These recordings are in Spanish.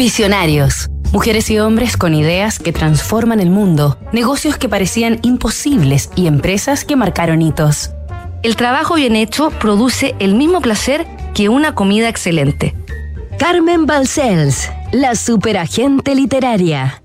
Visionarios. Mujeres y hombres con ideas que transforman el mundo, negocios que parecían imposibles y empresas que marcaron hitos. El trabajo bien hecho produce el mismo placer que una comida excelente. Carmen Balcells, la superagente literaria.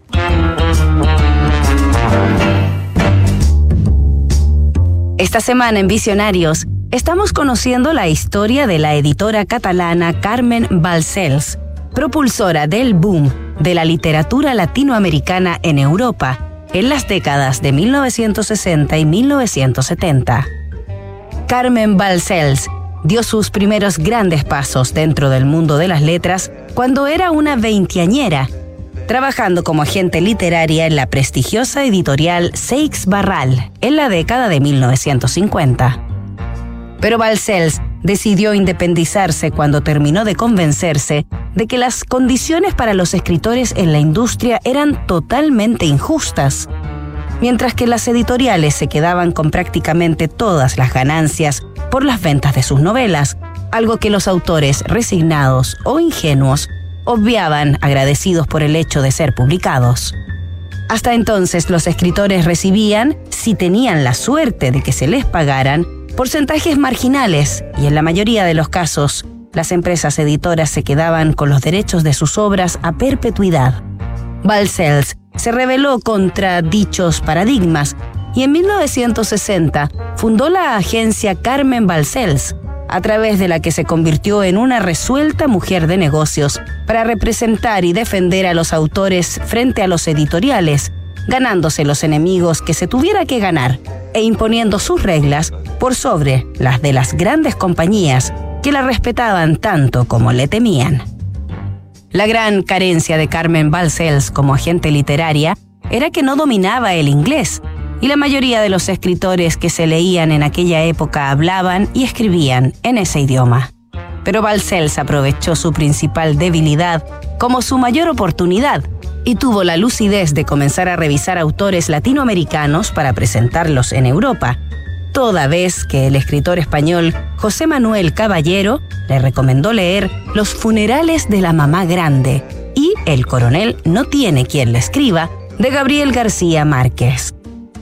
Esta semana en Visionarios estamos conociendo la historia de la editora catalana Carmen Balcells, propulsora del boom de la literatura latinoamericana en Europa en las décadas de 1960 y 1970. Carmen Balcells dio sus primeros grandes pasos dentro del mundo de las letras cuando era una veinteañera, trabajando como agente literaria en la prestigiosa editorial Seix Barral en la década de 1950. Pero Balcells decidió independizarse cuando terminó de convencerse de que las condiciones para los escritores en la industria eran totalmente injustas. Mientras que las editoriales se quedaban con prácticamente todas las ganancias por las ventas de sus novelas, algo que los autores resignados o ingenuos obviaban agradecidos por el hecho de ser publicados. Hasta entonces los escritores recibían, si tenían la suerte de que se les pagaran, porcentajes marginales y en la mayoría de los casos las empresas editoras se quedaban con los derechos de sus obras a perpetuidad. Balcells se rebeló contra dichos paradigmas y en 1960 fundó la agencia Carmen Balcells, a través de la que se convirtió en una resuelta mujer de negocios para representar y defender a los autores frente a los editoriales, ganándose los enemigos que se tuviera que ganar e imponiendo sus reglas por sobre las de las grandes compañías que la respetaban tanto como le temían. La gran carencia de Carmen Balcells como agente literaria era que no dominaba el inglés, y la mayoría de los escritores que se leían en aquella época hablaban y escribían en ese idioma. Pero Balcells aprovechó su principal debilidad como su mayor oportunidad y tuvo la lucidez de comenzar a revisar autores latinoamericanos para presentarlos en Europa, toda vez que el escritor español José Manuel Caballero le recomendó leer Los funerales de la mamá grande y El coronel no tiene quien le escriba de Gabriel García Márquez.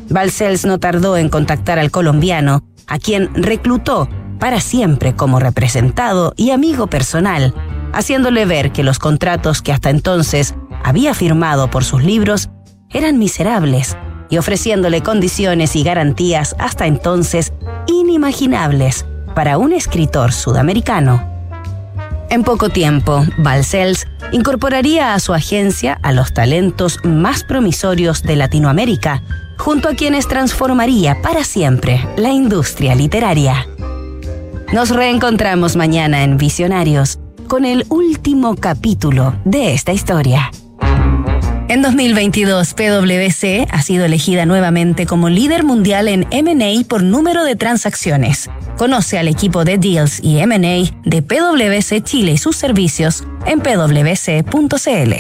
Balcells no tardó en contactar al colombiano, a quien reclutó para siempre como representado y amigo personal, haciéndole ver que los contratos que hasta entonces había firmado por sus libros eran miserables y ofreciéndole condiciones y garantías hasta entonces inimaginables para un escritor sudamericano. En poco tiempo, Balcells incorporaría a su agencia a los talentos más promisorios de Latinoamérica, junto a quienes transformaría para siempre la industria literaria. Nos reencontramos mañana en Visionarios con el último capítulo de esta historia. En 2022, PwC ha sido elegida nuevamente como líder mundial en MA por número de transacciones. Conoce al equipo de Deals y MA de PwC Chile y sus servicios en pwc.cl.